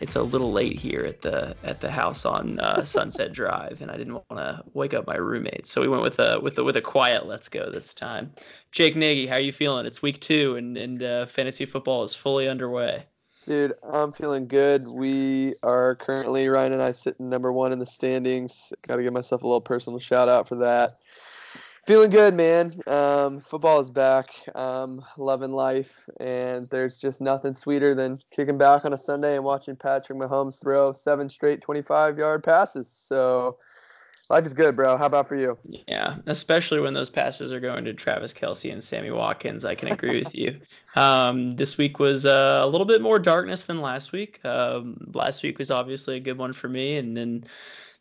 it's a little late here at the at the house on uh, Sunset Drive, and I didn't want to wake up my roommates, so we went with a with a with a quiet let's go this time. Jake Nagy, how are you feeling? It's week two, and and uh, fantasy football is fully underway. Dude, I'm feeling good. We are currently Ryan and I sitting number one in the standings. Got to give myself a little personal shout out for that. Feeling good, man. Um, football is back. Um, loving life, and there's just nothing sweeter than kicking back on a Sunday and watching Patrick Mahomes throw seven straight 25-yard passes. So, life is good, bro. How about for you? Yeah, especially when those passes are going to Travis Kelce and Sammy Watkins. I can agree with you. Um, this week was uh, a little bit more darkness than last week. Um, last week was obviously a good one for me, and then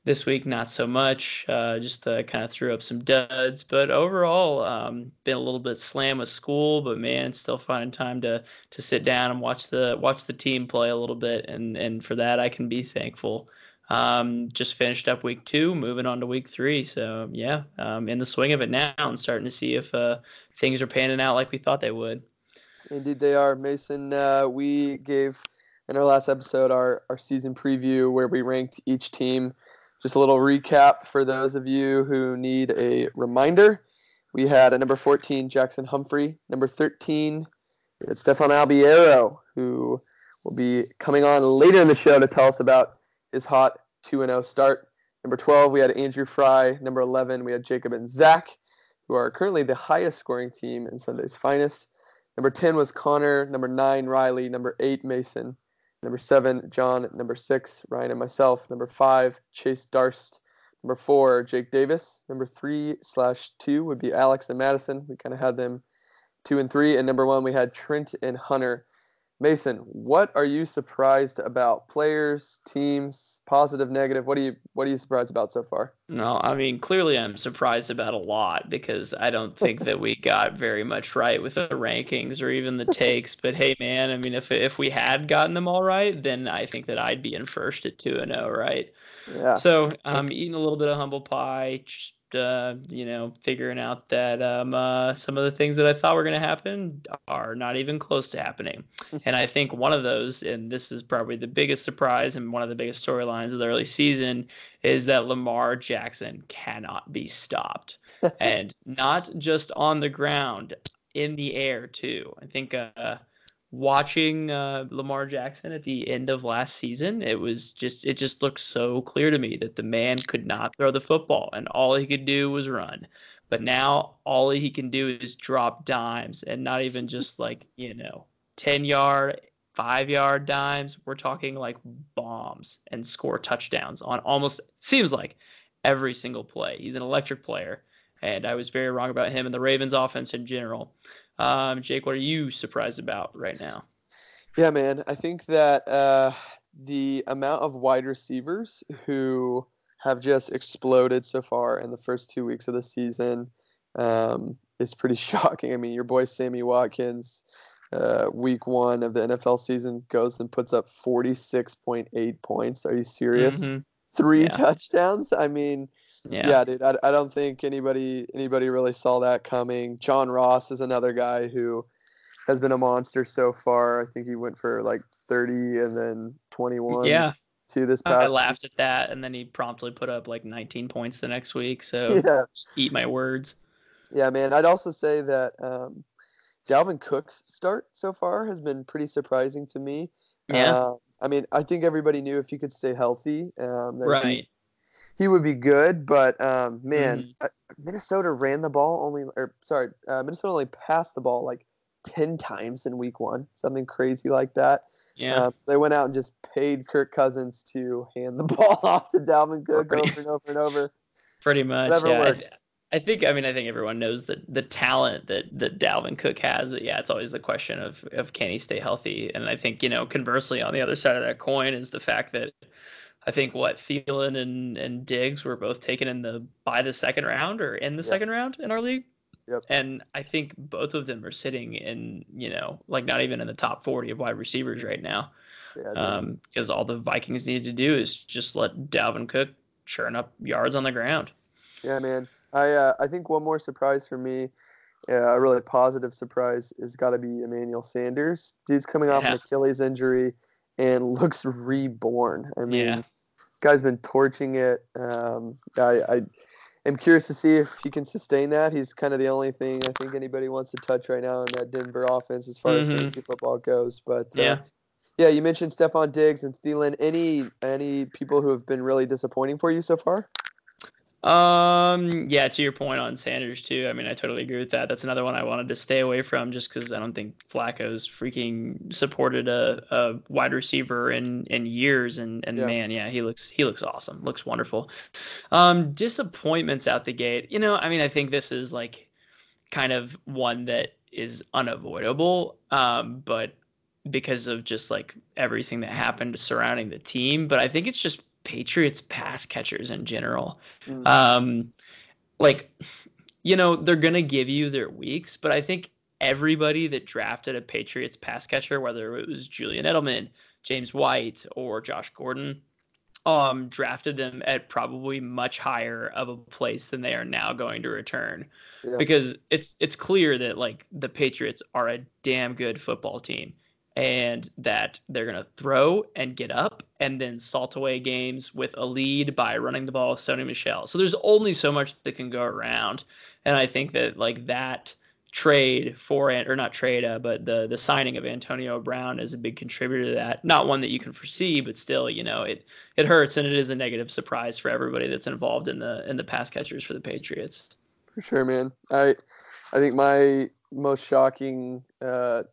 this week, not so much. Uh, just uh, kind of threw up some duds, but overall, um, been a little bit slam with school. But man, still finding time to to sit down and watch the watch the team play a little bit, and and for that I can be thankful. Um, just finished up week two, moving on to week three. So yeah, um, in the swing of it now, and starting to see if uh, things are panning out like we thought they would. Indeed, they are. Mason, uh, we gave in our last episode our our season preview where we ranked each team just a little recap for those of you who need a reminder. We had at number 14, Jackson Humphrey. Number 13, we had Stefan Albiero, who will be coming on later in the show to tell us about his hot 2 0 start. Number 12, we had Andrew Fry. Number 11, we had Jacob and Zach, who are currently the highest scoring team in Sunday's finest. Number 10 was Connor. Number 9, Riley. Number 8, Mason. Number seven, John. Number six, Ryan and myself. Number five, Chase Darst. Number four, Jake Davis. Number three slash two would be Alex and Madison. We kind of had them two and three. And number one, we had Trent and Hunter. Mason, what are you surprised about? Players, teams, positive, negative. What are you what are you surprised about so far? No, I mean clearly I'm surprised about a lot because I don't think that we got very much right with the rankings or even the takes. But hey, man, I mean if if we had gotten them all right, then I think that I'd be in first at two and zero, oh, right? Yeah. So I'm um, eating a little bit of humble pie, uh, you know, figuring out that um, uh, some of the things that I thought were going to happen are not even close to happening. and I think one of those, and this is probably the biggest surprise and one of the biggest storylines of the early season, is that Lamar Jackson cannot be stopped. and not just on the ground, in the air, too. I think. Uh, watching uh, Lamar Jackson at the end of last season, it was just it just looked so clear to me that the man could not throw the football and all he could do was run. But now all he can do is drop dimes and not even just like, you know, 10 yard, 5 yard dimes. We're talking like bombs and score touchdowns on almost seems like every single play. He's an electric player and I was very wrong about him and the Ravens offense in general. Um, Jake, what are you surprised about right now? Yeah, man, I think that uh, the amount of wide receivers who have just exploded so far in the first two weeks of the season um, is pretty shocking. I mean, your boy Sammy Watkins, uh, week one of the NFL season, goes and puts up 46.8 points. Are you serious? Mm-hmm. Three yeah. touchdowns? I mean, yeah, yeah dude. I, I don't think anybody anybody really saw that coming. John Ross is another guy who has been a monster so far. I think he went for like 30 and then 21. Yeah. To this past. I laughed at that, and then he promptly put up like 19 points the next week. So yeah. eat my words. Yeah, man. I'd also say that um, Dalvin Cook's start so far has been pretty surprising to me. Yeah. Uh, I mean, I think everybody knew if he could stay healthy, um, right. He, would be good. But um, man, mm-hmm. Uh, Minnesota ran the ball only, or sorry, uh, Minnesota only passed the ball like ten times in Week One, something crazy like that. Yeah, uh, so they went out and just paid Kirk Cousins to hand the ball off to Dalvin Cook over and over and over. Pretty much, Whatever yeah. Works. I, I think I mean I think everyone knows that the talent that that Dalvin Cook has, but yeah, it's always the question of of can he stay healthy? And I think you know conversely on the other side of that coin is the fact that I think what Thielen and and Diggs were both taken in the by the second round or in the second round in our league. Yep. And I think both of them are sitting in, you know, like not even in the top 40 of wide receivers right now. Yeah, um, because all the Vikings need to do is just let Dalvin Cook churn up yards on the ground. Yeah, man. I uh, I think one more surprise for me, uh, a really positive surprise, is got to be Emmanuel Sanders. Dude's coming off yeah. an Achilles injury and looks reborn. I mean, Yeah. Guy's been torching it. Um, I, I am curious to see if he can sustain that. He's kind of the only thing I think anybody wants to touch right now in that Denver offense as far Mhm. as fantasy football goes. But uh, Yeah. yeah, you mentioned Stefon Diggs and Thielen. Any any people who have been really disappointing for you so far? Um, yeah, to your point on Sanders too. I mean, I totally agree with that. That's another one I wanted to stay away from just because I don't think Flacco's freaking supported a, a wide receiver in in years. And and Yeah. man, yeah, he looks he looks awesome. Looks wonderful. Um, disappointments out the gate. You know, I mean, I think this is like kind of one that is unavoidable. Um, but because of just like everything that happened surrounding the team. But I think it's just Patriots pass catchers in general. Mm. Um, like, you know, they're gonna give you their weeks, but I think everybody that drafted a Patriots pass catcher, whether it was Julian Edelman, James White, or Josh Gordon, um, drafted them at probably much higher of a place than they are now going to return. Yeah. Because it's it's clear that like the Patriots are a damn good football team and that they're going to throw and get up and then salt away games with a lead by running the ball with Sony Michel. So there's only so much that can go around. And I think that like that trade for or not trade, uh, but the the signing of Antonio Brown is a big contributor to that. Not one that you can foresee, but still, you know, it it hurts and it is a negative surprise for everybody that's involved in the in the pass catchers for the Patriots. For sure, man. I I think my most shocking uh,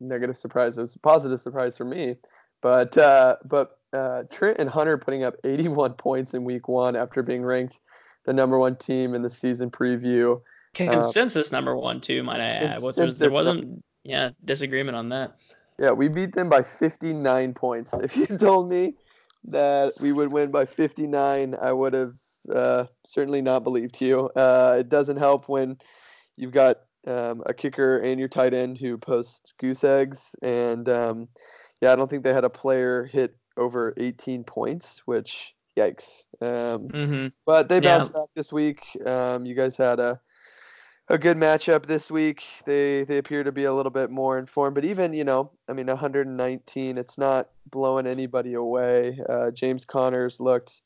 negative surprise it was a positive surprise for me, but uh, but uh, Trent and Hunter putting up 81 points in Week One after being ranked the number one team in the season preview. Consensus number one too, might I add. Was, was, there wasn't yeah disagreement on that. Yeah, we beat them by 59 points. If you told me that we would win by 59, I would have uh, certainly not believed you. Uh, it doesn't help when you've got um, a kicker and your tight end who post goose eggs. And um, yeah, I don't think they had a player hit over 18 points, which yikes. Um, Mm-hmm. but they Yeah. bounced back this week. Um, you guys had a a good matchup this week. They they appear to be a little bit more informed, but even you know, I mean, 119. It's not blowing anybody away. Uh, James Conner's looked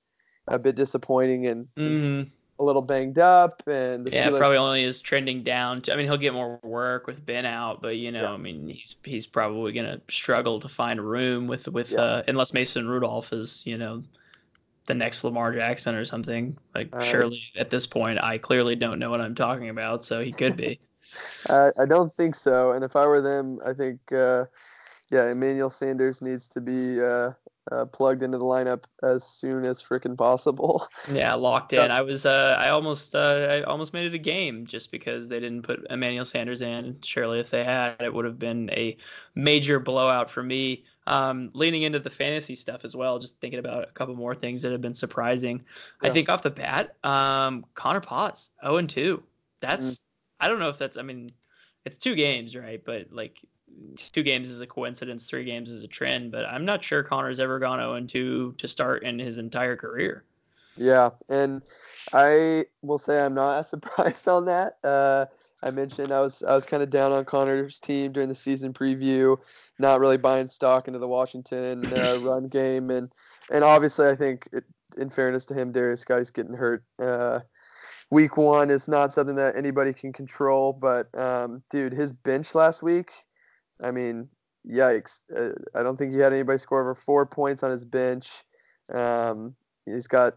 a bit disappointing and Mm-hmm. A little banged up, and the Yeah, Steelers- probably only is trending down. To, I mean, he'll get more work with Ben out, but you know, Yeah. I mean, he's he's probably gonna struggle to find room with with Yeah. uh, unless Mason Rudolph is you know the next Lamar Jackson or something. Like, Uh, surely at this point, I clearly don't know what I'm talking about, so he could be. I, I don't think so. And if I were them, I think, uh, yeah, Emmanuel Sanders needs to be uh, uh, plugged into the lineup as soon as freaking possible. Yeah, locked in. I was uh I almost uh I almost made it a game just because they didn't put Emmanuel Sanders in. Surely if they had, it would have been a major blowout for me. Um leaning into the fantasy stuff as well, just thinking about a couple more things that have been surprising. I think off the bat, um Connor Potts, 0 and 2. That's Mm. I don't know if that's I mean it's two games, right? But like two games is a coincidence, three games is a trend, but I'm not sure Connor's ever gone 0 and 2 to start in his entire career. Yeah, and I will say I'm not as surprised on that. Uh, I mentioned I was I was kind of down on Connor's team during the season preview, not really buying stock into the Washington uh, run game, and and obviously I think it, in fairness to him, Darius Guice getting hurt. Uh, week one is not something that anybody can control, but um, dude, his bench last week, I mean, yikes! Uh, I don't think he had anybody score over four points on his bench. Um, he's got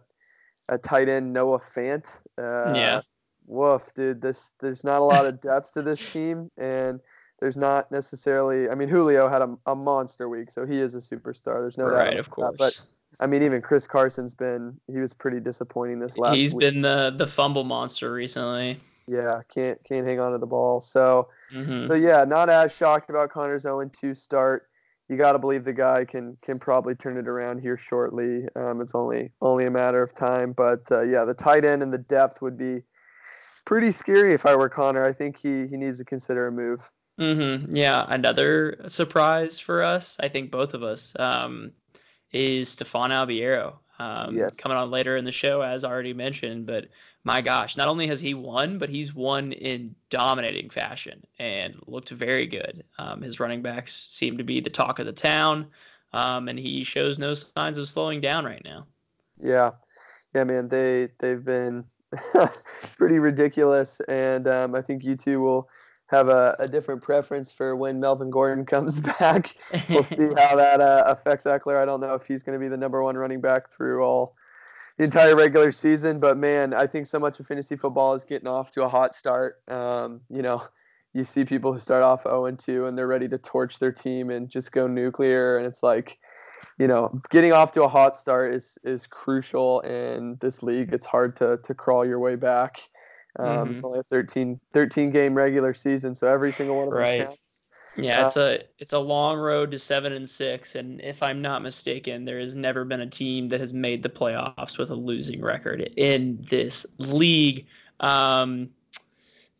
a tight end Noah Fant. Uh, Yeah. Woof, dude. This there's not a lot of depth to this team, and there's not necessarily. I mean, Julio had a, a monster week, so he is a superstar. There's no doubt right, about of that. But I mean, even Chris Carson's been he was pretty disappointing this last. He's week. been the the fumble monster recently. Yeah, can't can't hang on to the ball. So hmm so yeah, not as shocked about Connor's 0-2 start. You got to believe the guy can can probably turn it around here shortly. Um, it's only only a matter of time. But uh, yeah, the tight end and the depth would be pretty scary if I were Connor. I think he he needs to consider a move. hmm Yeah, another surprise for us, I think both of us, um, is Stefan Albiero. Um, Yes. Coming on later in the show, as already mentioned, but my gosh, not only has he won, but he's won in dominating fashion and looked very good. Um, his running backs seem to be the talk of the town. um, and he shows no signs of slowing down right now. Yeah, yeah, man. They they've been pretty ridiculous, and um, I think you two will have a, a, different preference for when Melvin Gordon comes back. we'll see how that uh, affects Ekeler. I don't know if he's going to be the number one running back through all the entire regular season, but man, I think so much of fantasy football is getting off to a hot start. Um, you know, you see people who start off 0 and 2 and they're ready to torch their team and just go nuclear, and it's like you know, getting off to a hot start is is crucial in this league. It's hard to to crawl your way back. Um, mm-hmm. It's only a 13, 13 game regular season, so every single one of them right. counts. Yeah, it's uh, a it's a long road to seven and six, and if I'm not mistaken, there has never been a team that has made the playoffs with a losing record in this league. Um,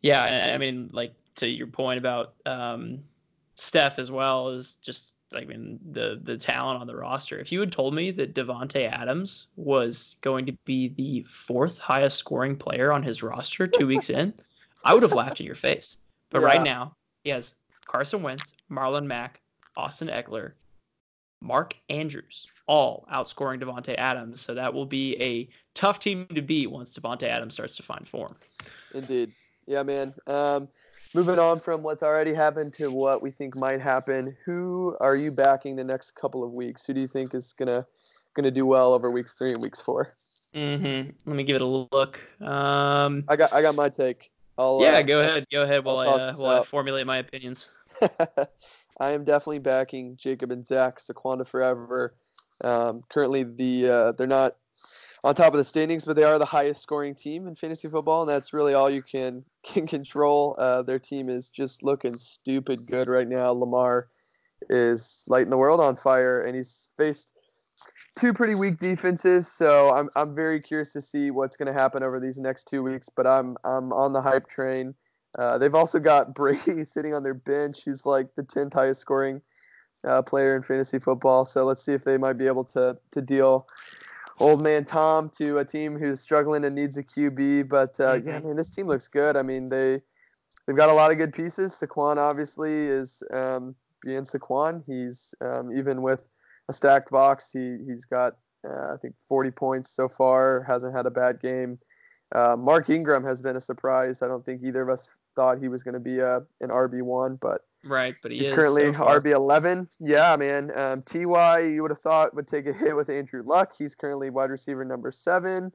yeah, I mean, like to your point about um, Steph as well is just I mean the the talent on the roster. If you had told me that Davante Adams was going to be the fourth highest scoring player on his roster two weeks in, I would have laughed in your face. But yeah. right now, he has Carson Wentz, Marlon Mack, Austin Ekeler, Mark Andrews, all outscoring Davante Adams. So that will be a tough team to beat once Davante Adams starts to find form. Indeed. Yeah, man. Um, moving on from what's already happened to what we think might happen, who are you backing the next couple of weeks? Who do you think is gonna gonna do well over weeks three and weeks 4 Mm-hmm. Let me give it a look. Um, I got I got my take. I'll, yeah, uh, go ahead. Go ahead while I uh, while I formulate my opinions. I am definitely backing Jacob and Zach Saquonda forever. Um, currently, the uh, they're not on top of the standings, but they are the highest scoring team in fantasy football, and that's really all you can can control. Uh, their team is just looking stupid good right now. Lamar is lighting the world on fire, and he's faced two pretty weak defenses. So I'm I'm very curious to see what's going to happen over these next two weeks. But I'm I'm on the hype train. Uh, they've also got Brady sitting on their bench, who's like the tenth highest scoring uh, player in fantasy football. So let's see if they might be able to to deal old man Tom to a team who's struggling and needs a QB. But uh, mm-hmm. yeah, man, this team looks good. I mean, they they've got a lot of good pieces. Saquon obviously is um, being Saquon. He's um, even with a stacked box, he he's got uh, I think 40 points so far. Hasn't had a bad game. Uh, Mark Ingram has been a surprise. I don't think either of us thought he was going to be a, an RB one, but Right, but he he's is currently so RB eleven. Yeah, man. Um, Ty, you would have thought would take a hit with Andrew Luck. He's currently wide receiver number seven.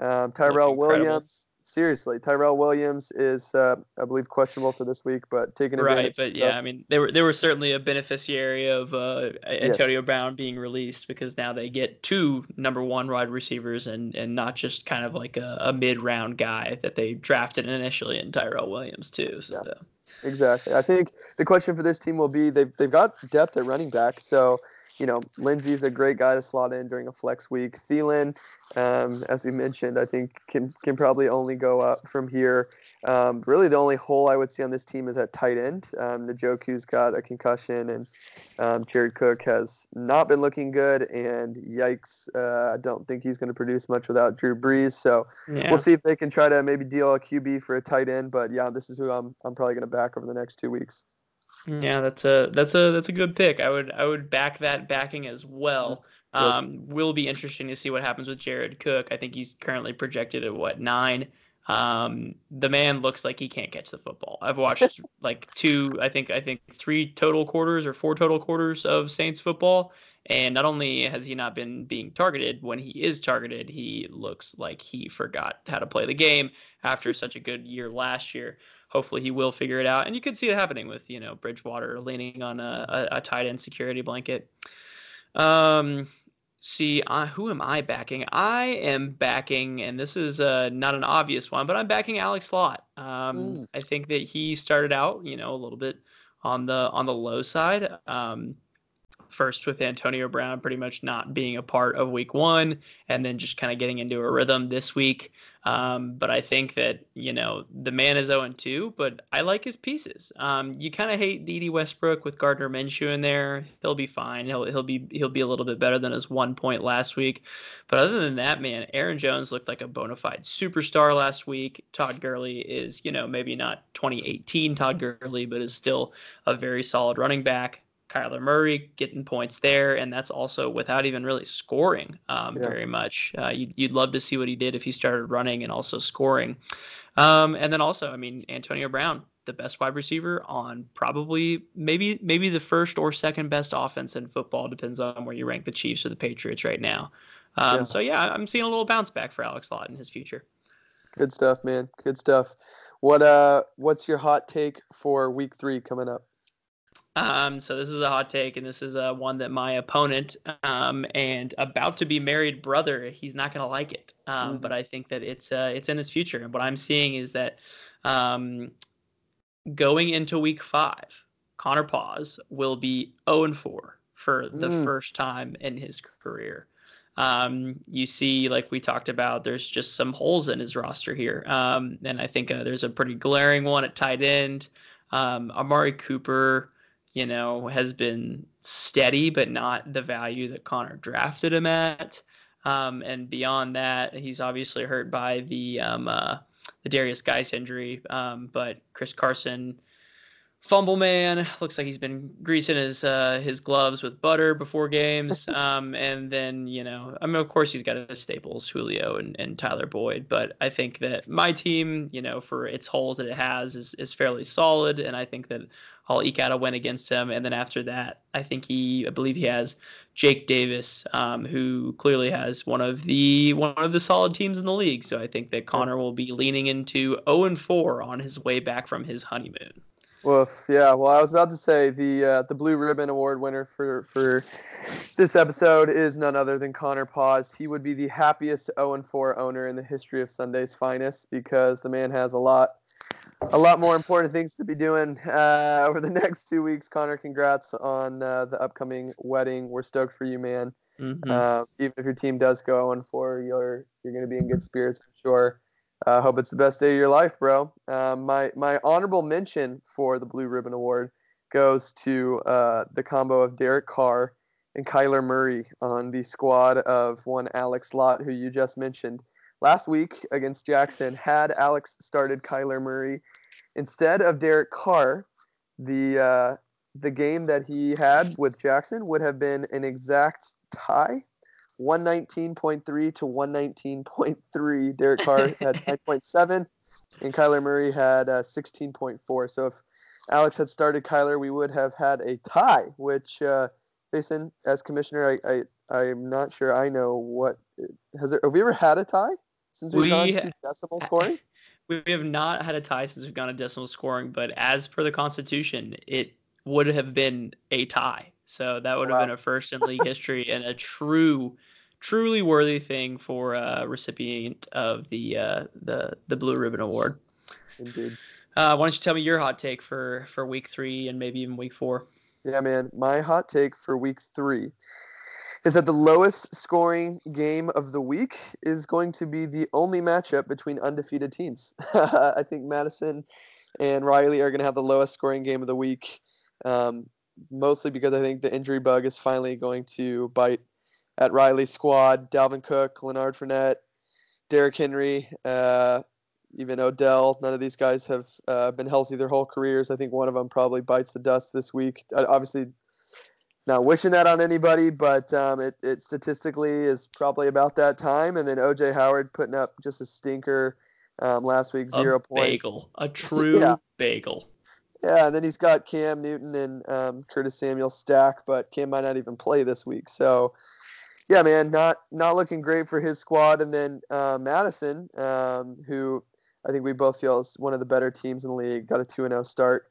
Um, Tyrell Williams. Seriously, Tyrell Williams is, uh, I believe, questionable for this week, but taking right. But yeah, I mean, they were they were certainly a beneficiary of uh, Antonio yes. Brown being released because now they get two number one wide receivers and and not just kind of like a, a mid round guy that they drafted initially in Tyrell Williams too. So. Yeah. Exactly. I think the question for this team will be they've they've got depth at running back, so you know Lindsay's a great guy to slot in during a flex week. Thielen, um, as we mentioned, I think can can probably only go up from here. Um, really, the only hole I would see on this team is at tight end. Um, Njoku's got a concussion, and um, Jared Cook has not been looking good. And yikes, uh, I don't think he's going to produce much without Drew Brees. So yeah. we'll see if they can try to maybe deal a QB for a tight end. But yeah, this is who I'm I'm probably going to back over the next two weeks. Yeah, that's a that's a that's a good pick. I would I would back that backing as well. Um, yes. Will be interesting to see what happens with Jared Cook. I think he's currently projected at what nine. Um, the man looks like he can't catch the football. I've watched like two, I think, I think three total quarters or four total quarters of Saints football, and not only has he not been being targeted, when he is targeted, he looks like he forgot how to play the game after such a good year last year. Hopefully, he will figure it out, and you could see it happening with you know Bridgewater leaning on a, a, a tight end security blanket. Um, see uh, who am i backing i am backing and this is uh, not an obvious one but i'm backing alex lott um, mm. i think that he started out you know a little bit on the on the low side um, first with Antonio Brown pretty much not being a part of week one and then just kind of getting into a rhythm this week. Um, but I think that, you know, the man is 0 2, but I like his pieces. Um, you kind of hate Dede Westbrook with Gardner Minshew in there. He'll be fine. He'll, he'll be, he'll be a little bit better than his one point last week. But other than that, man, Aaron Jones looked like a bona fide superstar last week. Todd Gurley is, you know, maybe not 2018 Todd Gurley, but is still a very solid running back. Kyler Murray getting points there, and that's also without even really scoring um, yeah. very much. Uh, you'd, you'd love to see what he did if he started running and also scoring. Um, and then also, I mean, Antonio Brown, the best wide receiver on probably maybe maybe the first or second best offense in football, depends on where you rank the Chiefs or the Patriots right now. Um, yeah. So yeah, I'm seeing a little bounce back for Alex Lott in his future. Good stuff, man. Good stuff. What uh, what's your hot take for Week Three coming up? Um, so this is a hot take, and this is uh, one that my opponent um, and about to be married brother, he's not going to like it. Um, mm-hmm. But I think that it's uh, it's in his future, and what I'm seeing is that um, going into Week Five, Connor Paz will be 0 and 4 for the mm. first time in his career. Um, you see, like we talked about, there's just some holes in his roster here, um, and I think uh, there's a pretty glaring one at tight end. Um, Amari Cooper you know, has been steady, but not the value that Connor drafted him at. Um, and beyond that, he's obviously hurt by the um, uh, the Darius Guice injury. Um, but Chris Carson fumble man. Looks like he's been greasing his uh, his gloves with butter before games. Um, and then you know i mean of course he's got his staples julio and, and tyler boyd but i think that my team you know for its holes that it has is, is fairly solid. And i think that i'll eke out a win against him. And then after that i think he i believe he has jake davis um, who clearly has one of the one of the solid teams in the league. So i think that connor will be leaning into 0 and 4 on his way back from his honeymoon Woof. Yeah. Well, I was about to say the uh, the Blue Ribbon Award winner for for this episode is none other than Connor Paz. He would be the happiest 0 4 owner in the history of Sunday's finest because the man has a lot a lot more important things to be doing uh, over the next two weeks. Connor, congrats on uh, the upcoming wedding. We're stoked for you, man. Mm-hmm. Uh, even if your team does go 0 4, you're you're going to be in good spirits, I'm sure. I uh, hope it's the best day of your life, bro. Um, my my honorable mention for the Blue Ribbon Award goes to uh, the combo of Derek Carr and Kyler Murray on the squad of one Alex Lott, who you just mentioned. Last week against Jackson, had Alex started Kyler Murray instead of Derek Carr, the uh, the game that he had with Jackson would have been an exact tie 119.3 to 119.3. Derek Carr had 9.7, and Kyler Murray had uh, 16.4. So if Alex had started Kyler, we would have had a tie, which, uh, Jason, as commissioner, I, I, I'm not sure I know what. Has there, have we ever had a tie since we've we, gone to decimal scoring? We have not had a tie since we've gone to decimal scoring, but as per the Constitution, it would have been a tie. So that would have been a first in league history and a true, truly worthy thing for a recipient of the uh, the the Blue Ribbon Award. Indeed. Uh, why don't you tell me your hot take for for week three and maybe even week four? Yeah, man. My hot take for week three is that the lowest scoring game of the week is going to be the only matchup between undefeated teams. I think Madison and Riley are going to have the lowest scoring game of the week. Um, mostly because I think the injury bug is finally going to bite at Riley's squad. Dalvin Cook, Leonard Fournette, Derrick Henry, uh, even Odell. None of these guys have uh, been healthy their whole careers. I think one of them probably bites the dust this week. obviously, not wishing that on anybody, but um, it, it statistically is probably about that time. And then OJ Howard putting up just a stinker um, last week, zero a points. Bagel, a true yeah. bagel. Yeah, and then he's got Cam Newton and um, Curtis Samuel stack, but Cam might not even play this week. So, yeah, man, not not looking great for his squad. And then uh, Madison, um, who I think we both feel is one of the better teams in the league, got a two and zero oh start.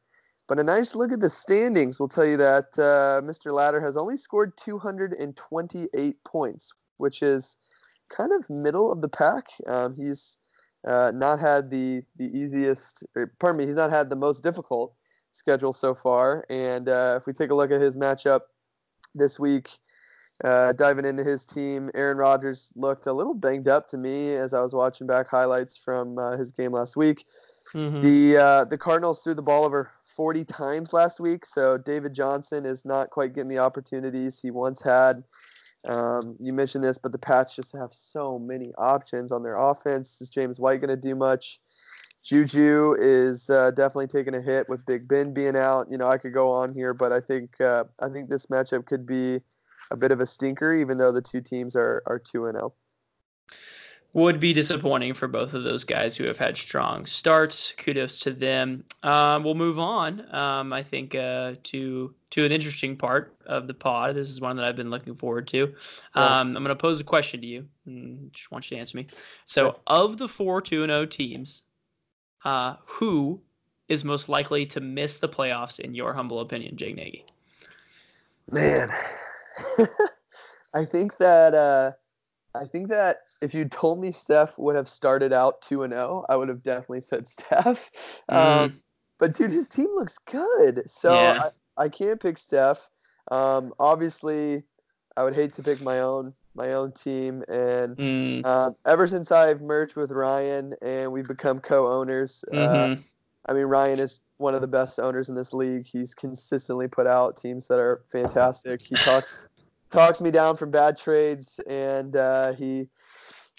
But a nice look at the standings will tell you that uh, Mr. Ladder has only scored 228 points, which is kind of middle of the pack. Um, he's uh, not had the the easiest, or, pardon me, he's not had the most difficult schedule so far. And uh, if we take a look at his matchup this week, uh, diving into his team, Aaron Rodgers looked a little banged up to me as I was watching back highlights from uh, his game last week. Mm-hmm. The uh, the Cardinals threw the ball over 40 times last week, so David Johnson is not quite getting the opportunities he once had. Um, you mentioned this, but the Pats just have so many options on their offense. Is James White going to do much? Juju is uh, definitely taking a hit with Big Ben being out. You know, I could go on here, but I think uh, I think this matchup could be a bit of a stinker, even though the two teams are are two and zero. Oh would be disappointing for both of those guys who have had strong starts. Kudos to them. Um, we'll move on. Um, I think uh, to to an interesting part of the pod. This is one that I've been looking forward to. Um, I'm going to pose a question to you. And just want you to answer me. So, of the four two and zero oh teams, uh, who is most likely to miss the playoffs in your humble opinion, Jake Nagy? Man, I think that. Uh I think that if you told me Steph would have started out two and zero, oh, I would have definitely said Steph. Mm. Um, but dude, his team looks good, so yeah. I, I can't pick Steph. Um, obviously, I would hate to pick my own my own team, and mm. uh, ever since I've merged with Ryan and we've become co-owners, uh, mm-hmm. uh, I mean Ryan is one of the best owners in this league. He's consistently put out teams that are fantastic. He talks talks me down from bad trades, and uh, he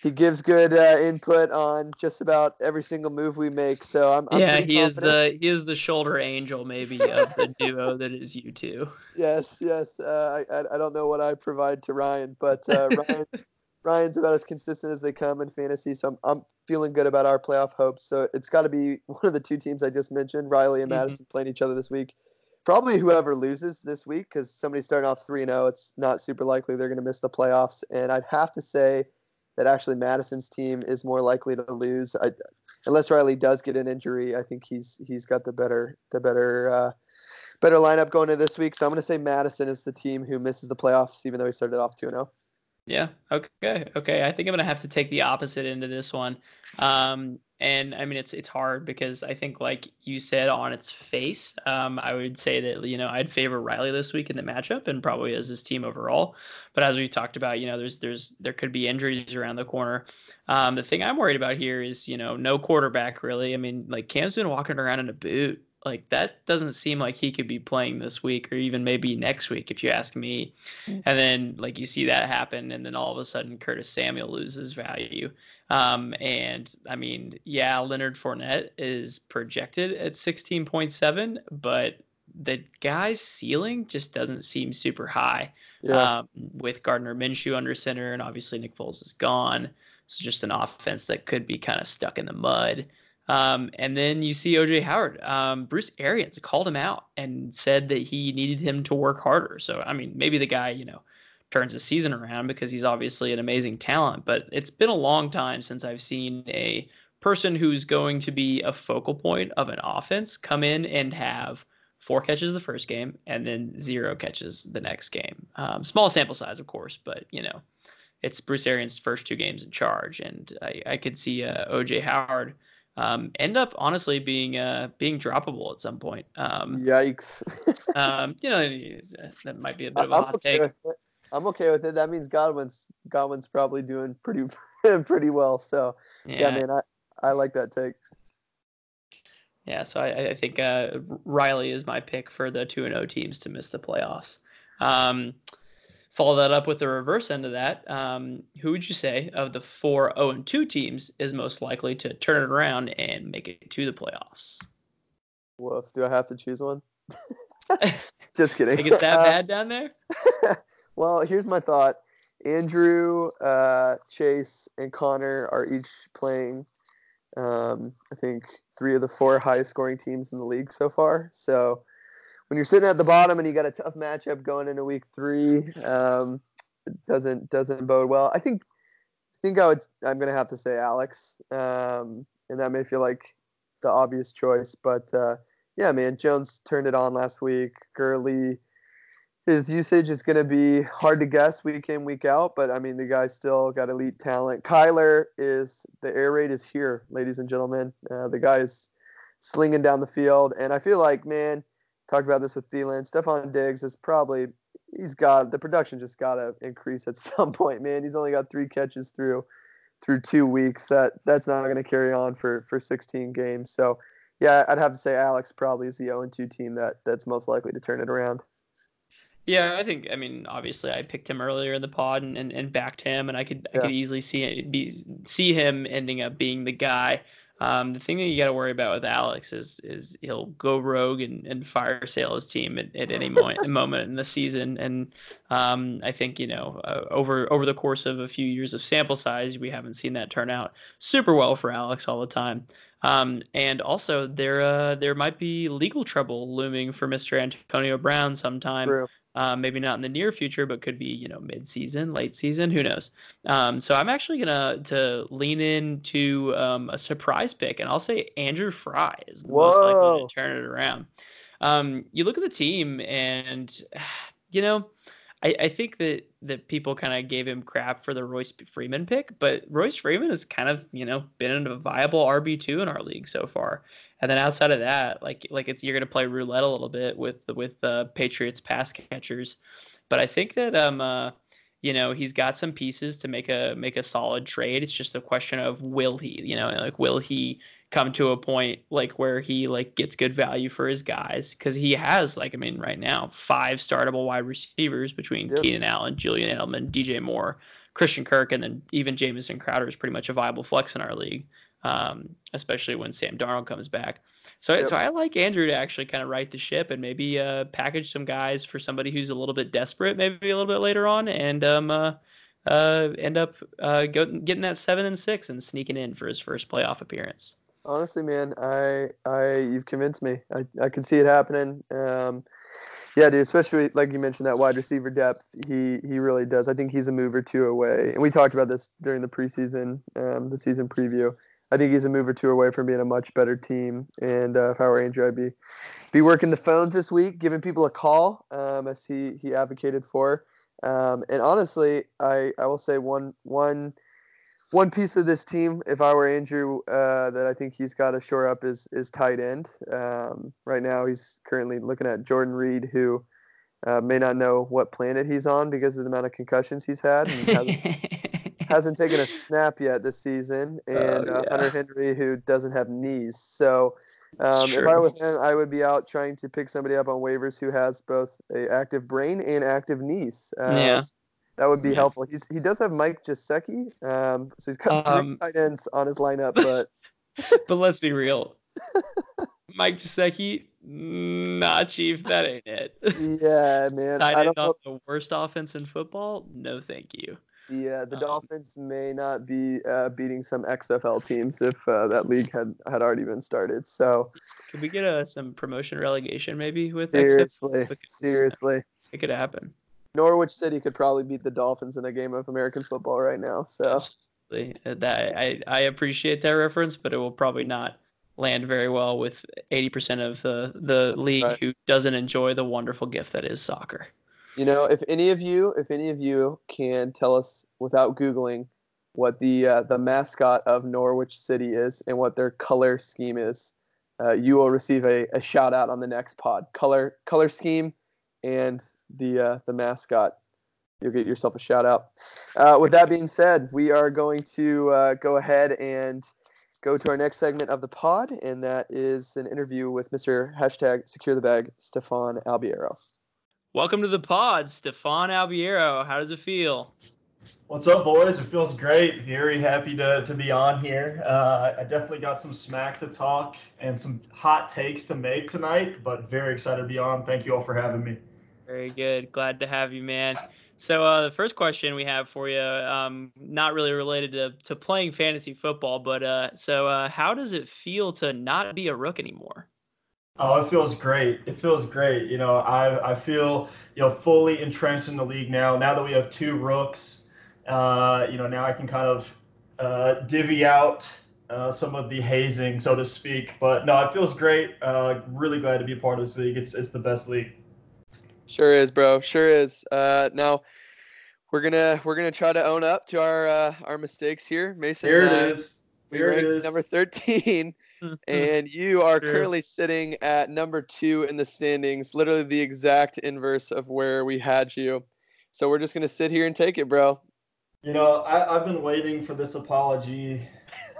he gives good uh, input on just about every single move we make. So I'm, I'm yeah, he confident. is the he is the shoulder angel maybe of the duo that is you two. Yes, yes. Uh, I I don't know what I provide to Ryan, but uh, Ryan Ryan's about as consistent as they come in fantasy. So I'm I'm feeling good about our playoff hopes. So it's got to be one of the two teams I just mentioned, Riley and mm-hmm. Madison, playing each other this week probably whoever loses this week because somebody's starting off 3 0. It's not super likely they're going to miss the playoffs. And I'd have to say that actually Madison's team is more likely to lose. I, unless Riley does get an injury, I think he's he's got the better the better uh, better lineup going into this week. So I'm going to say Madison is the team who misses the playoffs, even though he started off 2 0. Yeah. Okay. Okay. I think I'm gonna have to take the opposite end of this one. Um, and I mean, it's it's hard because I think, like you said, on its face, um, I would say that you know I'd favor Riley this week in the matchup and probably as his team overall. But as we talked about, you know, there's there's there could be injuries around the corner. Um, the thing I'm worried about here is you know no quarterback really. I mean, like Cam's been walking around in a boot like that doesn't seem like he could be playing this week or even maybe next week if you ask me. Mm. And then like you see that happen and then all of a sudden Curtis Samuel loses value. Um, and I mean, yeah, Leonard Fournette is projected at 16.7, but the guy's ceiling just doesn't seem super high. Yeah. Um, with Gardner Minshew under center and obviously Nick Foles is gone. So just an offense that could be kind of stuck in the mud. Um, and then you see OJ Howard. Um, Bruce Arians called him out and said that he needed him to work harder. So, I mean, maybe the guy, you know, turns the season around because he's obviously an amazing talent. But it's been a long time since I've seen a person who's going to be a focal point of an offense come in and have four catches the first game and then zero catches the next game. Um, small sample size, of course, but, you know, it's Bruce Arians' first two games in charge. And I, I could see uh, OJ Howard – um, end up honestly being uh, being droppable at some point. Um, Yikes! um, you know uh, that might be a bit of a I'm hot okay take. I'm okay with it. That means Godwin's Godwin's probably doing pretty pretty well. So yeah, yeah man, I I like that take. Yeah, so I, I think uh, Riley is my pick for the two and O teams to miss the playoffs. Um, Follow that up with the reverse end of that. Um, who would you say of the four 0 and 2 teams is most likely to turn it around and make it to the playoffs? Woof. Do I have to choose one? Just kidding. Think it's that bad down there? well, here's my thought. Andrew, uh, Chase, and Connor are each playing, um, I think, three of the four highest scoring teams in the league so far. So when you're sitting at the bottom and you got a tough matchup going into week three, um, it doesn't doesn't bode well. I think I think I would I'm gonna have to say Alex, um, and that may feel like the obvious choice, but uh, yeah, man, Jones turned it on last week. Gurley, his usage is to be hard to guess week in week out, but I mean the guy's still got elite talent. Kyler is the air raid is here, ladies and gentlemen. Uh, the guy is slinging down the field, and I feel like man talked about this with Thielen. Stefon Diggs is probably he's got the production just got to increase at some point, man. He's only got three catches through through two weeks. That that's not going to carry on for for 16 games. So yeah, I'd have to say Alex probably is the 0 2 team that that's most likely to turn it around. Yeah, I think I mean obviously I picked him earlier in the pod and, and, and backed him and I could I could easily see be, see him ending up being the guy Um, the thing that you got to worry about with Alex is is he'll go rogue and, and fire sale his team at, at any moment moment in the season. And um, I think you know uh, over over the course of a few years of sample size, we haven't seen that turn out super well for Alex all the time. Um, and also there uh, there might be legal trouble looming for Mr. Antonio Brown sometime. True. Um, maybe not in the near future, but could be you know mid season, late season, who knows? Um, so I'm actually gonna to lean into um, a surprise pick, and I'll say Andrew Fry is Whoa. most likely to turn it around. Um, you look at the team, and you know, I, I think that that people kind of gave him crap for the Royce Freeman pick, but Royce Freeman has kind of you know been a viable RB two in our league so far. And then outside of that, like like it's you're gonna play roulette a little bit with with the uh, Patriots pass catchers, but I think that um uh, you know he's got some pieces to make a make a solid trade. It's just a question of will he you know like will he come to a point like where he like gets good value for his guys because he has like I mean right now five startable wide receivers between yep. Keenan Allen, Julian Edelman, DJ Moore, Christian Kirk, and then even Jamison Crowder is pretty much a viable flex in our league um, especially when Sam Darnold comes back. So, yep. so I like Andrew to actually kind of right the ship and maybe uh, package some guys for somebody who's a little bit desperate, maybe a little bit later on, and um, uh, uh, end up uh, getting that seven and six and sneaking in for his first playoff appearance. Honestly, man, I, I, you've convinced me. I, I can see it happening. Um, yeah, dude. Especially like you mentioned that wide receiver depth. He he really does. I think he's a move or two away. And we talked about this during the preseason, um, the season preview. I think he's a move or two away from being a much better team. And uh, if I were Andrew, I'd be be working the phones this week, giving people a call, um, as he he advocated for. Um, and honestly, I I will say one one one piece of this team, if I were Andrew, uh, that I think he's got to shore up is is tight end. Um, right now, he's currently looking at Jordan Reed, who uh, may not know what planet he's on because of the amount of concussions he's had. hasn't taken a snap yet this season, oh, and oh, yeah. uh, Hunter Henry, who doesn't have knees. So, um, if I were him, I would be out trying to pick somebody up on waivers who has both a active brain and active knees. Uh, yeah. That would be yeah. helpful. He's he does have Mike Gesicki, um, so he's got um, three tight ends on his lineup, but but let's be real, Mike Gesicki, nah, Chief, that ain't it. Yeah, man. Tight end on the worst offense in football? No, thank you. Yeah, the um, Dolphins may not be uh, beating some XFL teams if uh, that league had had already been started. So, could we get uh, some promotion relegation maybe with seriously, XFL? seriously, it could happen. Norwich City could probably beat the Dolphins in a game of American football right now. So, uh, that I I appreciate that reference, but it will probably not land very well with 80% of the the league right. who doesn't enjoy the wonderful gift that is soccer. You know, if any of you, if any of you can tell us without googling what the uh, the mascot of Norwich City is and what their color scheme is, uh, you will receive a, a shout out on the next pod. Color color scheme and the uh, the mascot. You'll get yourself a shout out. Uh, with that being said, we are going to uh, go ahead and go to our next segment of the pod, and that is an interview with Mr. Hashtag Secure the Bag, Stefan Albiero. Welcome to the pod, Stefan Albiero. How does it feel? What's up, boys? It feels great. Very happy to, to be on here. Uh, I definitely got some smack to talk and some hot takes to make tonight, but very excited to be on. Thank you all for having me. Very good. Glad to have you, man. So uh, the first question we have for you, um, not really related to, to playing fantasy football, but uh, so uh, how does it feel to not be a rook anymore? Oh, it feels great. It feels great. You know, I I feel you know fully entrenched in the league now. Now that we have two rooks, uh, you know, now I can kind of uh, divvy out uh, some of the hazing, so to speak. But no, it feels great. Uh, really glad to be a part of this league. It's it's the best league. Sure is, bro. Sure is. Uh, now we're gonna we're gonna try to own up to our uh, our mistakes here, Mason. Here it is. Here it is. Number thirteen. And you are currently sitting at number two in the standings, literally the exact inverse of where we had you. So we're just gonna sit here and take it, bro. You know, I, have been waiting for this apology,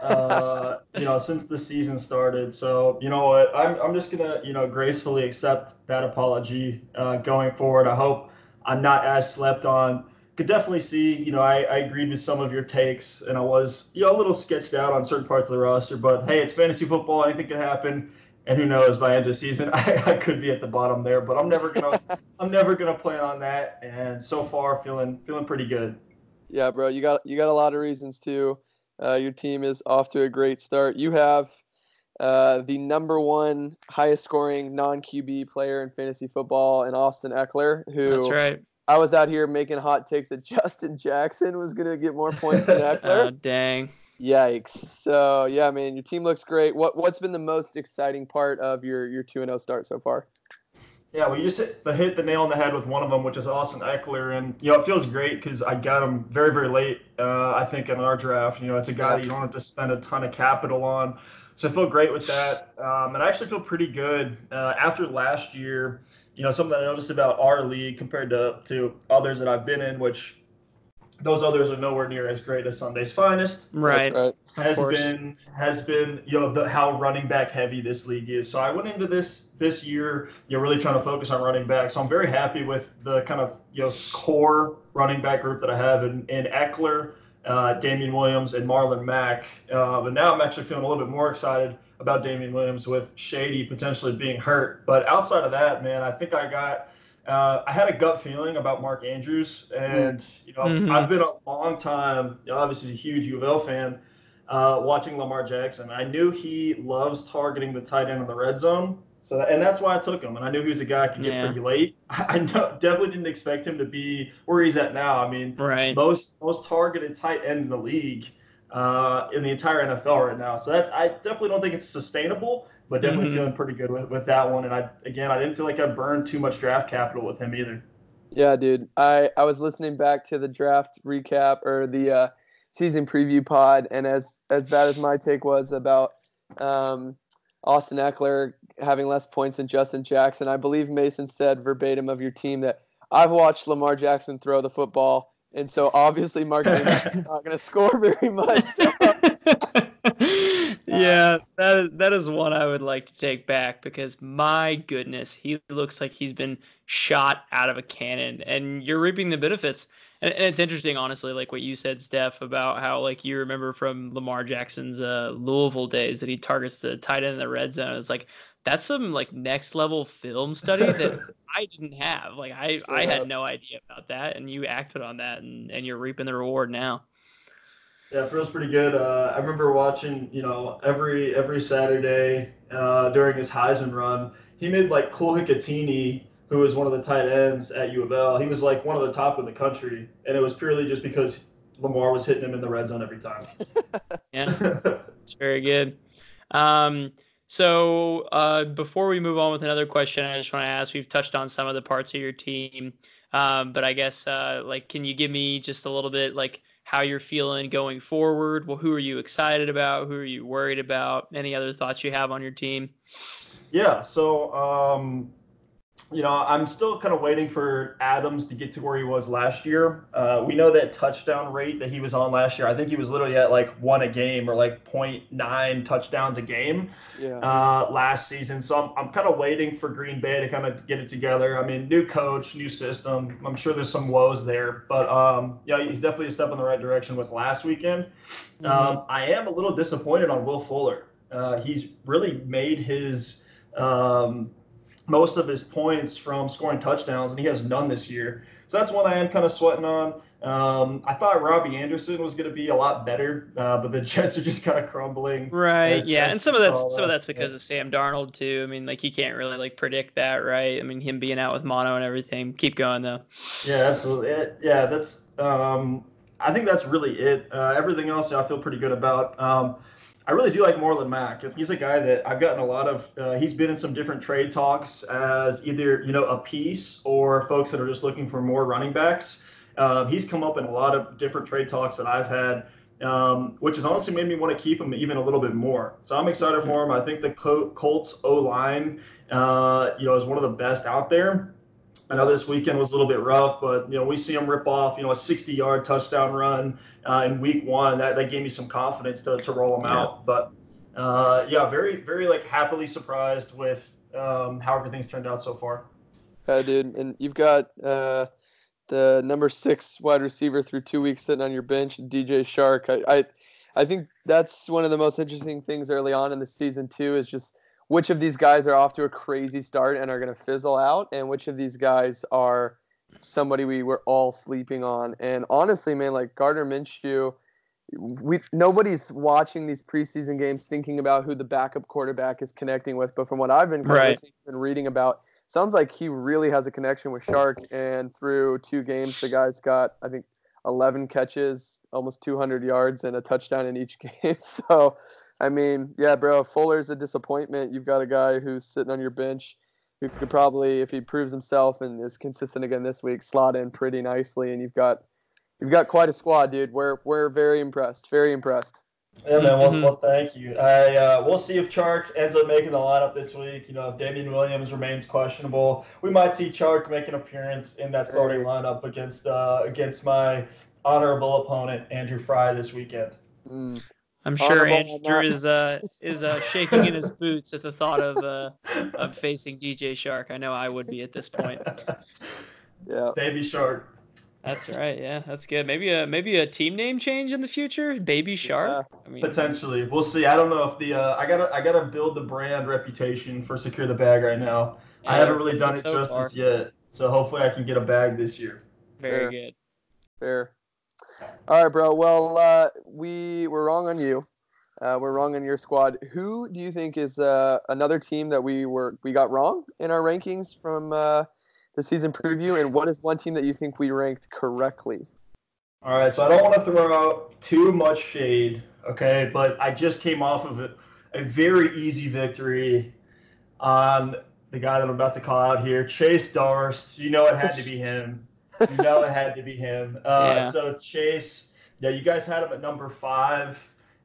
uh, you know, since the season started. So you know what, I'm I'm just gonna you know gracefully accept that apology uh, going forward. I hope I'm not as slept on could definitely see, you know, I, I agreed with some of your takes, and I was, you know, a little sketched out on certain parts of the roster. But hey, it's fantasy football; anything can happen. And who knows? By end of season, I, I could be at the bottom there. But I'm never gonna, I'm never gonna plan on that. And so far, feeling feeling pretty good. Yeah, bro, you got you got a lot of reasons too. Uh, your team is off to a great start. You have uh, the number one highest scoring non QB player in fantasy football in Austin Ekeler, who That's right. I was out here making hot takes that Justin Jackson was going to get more points than Ekeler. Oh, dang. Yikes! So yeah, man, your team looks great. What what's been the most exciting part of your your two and zero start so far? Yeah, we just hit the, hit the nail on the head with one of them, which is Austin Ekeler, and you know it feels great because I got him very very late. Uh, I think in our draft, you know, it's a guy that you don't have to spend a ton of capital on, so I feel great with that. Um, and I actually feel pretty good uh, after last year. You know, something I noticed about our league compared to to others that I've been in, which those others are nowhere near as great as Sunday's finest. Right. right. Has been has been you know the, how running back heavy this league is. So I went into this this year you know really trying to focus on running back. So I'm very happy with the kind of you know core running back group that I have in, in Ekeler, uh, Damian Williams, and Marlon Mack. Uh, but now I'm actually feeling a little bit more excited about Damian Williams with Shady potentially being hurt. But outside of that, man, I think I got uh, I had a gut feeling about Mark Andrews, and you know, Mhm. I've been a long time, you know, obviously a huge U of L fan, uh, watching Lamar Jackson. I knew he loves targeting the tight end in the red zone, so that, and that's why I took him. And I knew he was a guy I could get Yeah. pretty late. I know, definitely didn't expect him to be where he's at now. I mean, Right. most most targeted tight end in the league uh, in the entire NFL right now. So that's I definitely don't think it's sustainable, but definitely Mhm. feeling pretty good with, with that one. And I again I didn't feel like I burned too much draft capital with him either. Yeah, dude. I I was listening back to the draft recap or the uh, season preview pod, and as as bad as my take was about um, Austin Ekeler having less points than Justin Jackson, I believe Mason said verbatim of your team that I've watched Lamar Jackson throw the football, and so obviously Mark is not going to score very much. yeah, that is, that is one I would like to take back because my goodness, he looks like he's been shot out of a cannon, and you're reaping the benefits. And, and it's interesting, honestly, like what you said, Steph, about how like you remember from Lamar Jackson's uh, Louisville days that he targets the tight end in the red zone. It's like that's some like next level film study that I didn't have. Like I I had up. no idea about that, and you acted on that, and and you're reaping the reward now. Yeah, it feels pretty good. Uh, I remember watching, you know, every every Saturday uh, during his Heisman run, he made like Cole Hikutini, who was one of the tight ends at U of L. He was like one of the top in the country, and it was purely just because Lamar was hitting him in the red zone every time. Yeah. It's very good. Um, so uh, before we move on with another question, I just want to ask: We've touched on some of the parts of your team, um, but I guess uh, like, can you give me just a little bit like how you're feeling going forward? Well, who are you excited about? Who are you worried about? Any other thoughts you have on your team? Yeah, so um, you know, I'm still kind of waiting for Adams to get to where he was last year. Uh, we know that touchdown rate that he was on last year. I think he was literally at like one a game or like 0.9 touchdowns a game yeah. uh, last season. So I'm, I'm kind of waiting for Green Bay to kind of get it together. I mean, new coach, new system. I'm sure there's some woes there, but um, yeah, he's definitely a step in the right direction with last weekend. Um, I am a little disappointed on Will Fuller. Uh, he's really made his um, most of his points from scoring touchdowns, and he has none this year. So that's one I am kind of sweating on. Um, I thought Robbie Anderson was going to be a lot better, uh, but the Jets are just kind of crumbling. Right. as- yeah, as and some of that's saw some of that's because of Sam Darnold too. I mean, like he can't really like predict that, right? I mean, him being out with mono and everything. Keep going though. Yeah, absolutely. Yeah, that's. Um, I think that's really it. Uh, everything else, I feel pretty good about. Um, I really do like Marlon Mack. He's a guy that I've gotten a lot of. Uh, he's been in some different trade talks as either you know a piece or folks that are just looking for more running backs. Um, he's come up in a lot of different trade talks that I've had, um, which has honestly made me want to keep him even a little bit more. So I'm excited for him. I think the Col- Colts O line, uh, you know, is one of the best out there. I know this weekend was a little bit rough, but you know we see him rip off, you know, a 60-yard touchdown run uh, in Week One. That, that gave me some confidence to, to roll him Yeah. out. But uh, yeah, very very like happily surprised with um, how everything's turned out so far. Yeah, dude, and you've got uh, the number six wide receiver through two weeks sitting on your bench, DJ Chark. I, I, I think that's one of the most interesting things early on in the season too. Is just which of these guys are off to a crazy start and are going to fizzle out, and which of these guys are somebody we were all sleeping on. And honestly, man, like Gardner Minshew, we nobody's watching these preseason games thinking about who the backup quarterback is connecting with. But from what I've been right. and reading about, sounds like he really has a connection with Chark. And through two games, the guy's got I think 11 catches, almost 200 yards, and a touchdown in each game. So. I mean, yeah, bro. Fuller's a disappointment. You've got a guy who's sitting on your bench who could probably, if he proves himself and is consistent again this week, slot in pretty nicely. And you've got you've got quite a squad, dude. We're we're very impressed. Very impressed. Yeah, man. Well, mm-hmm. well thank you. I uh, we'll see if Chark ends up making the lineup this week. You know, if Damian Williams remains questionable, we might see Chark make an appearance in that starting lineup against uh, against my honorable opponent Andrew Fry this weekend. Mm. I'm sure Andrew is uh, is uh, shaking in his boots at the thought of uh, of facing DJ Chark. I know I would be at this point. Yeah, Baby Shark. That's right. Yeah, that's good. Maybe a maybe a team name change in the future. Baby Shark. Yeah. I mean, potentially. We'll see. I don't know if the uh, I gotta I gotta build the brand reputation for Secure the Bag right now. Yeah, I haven't really done it so justice far. yet, so hopefully I can get a bag this year. Very Fair. good. Fair. All right, bro. Well, uh, we were wrong on you. Uh, we're wrong on your squad. Who do you think is uh, another team that we were we got wrong in our rankings from uh, the season preview? And what is one team that you think we ranked correctly? All right, so I don't want to throw out too much shade, okay? But I just came off of a, a very easy victory on the guy that I'm about to call out here, Chase Darst. You know it had to be him you know it had to be him. Uh, yeah. So Chase, yeah, you guys had him at number five.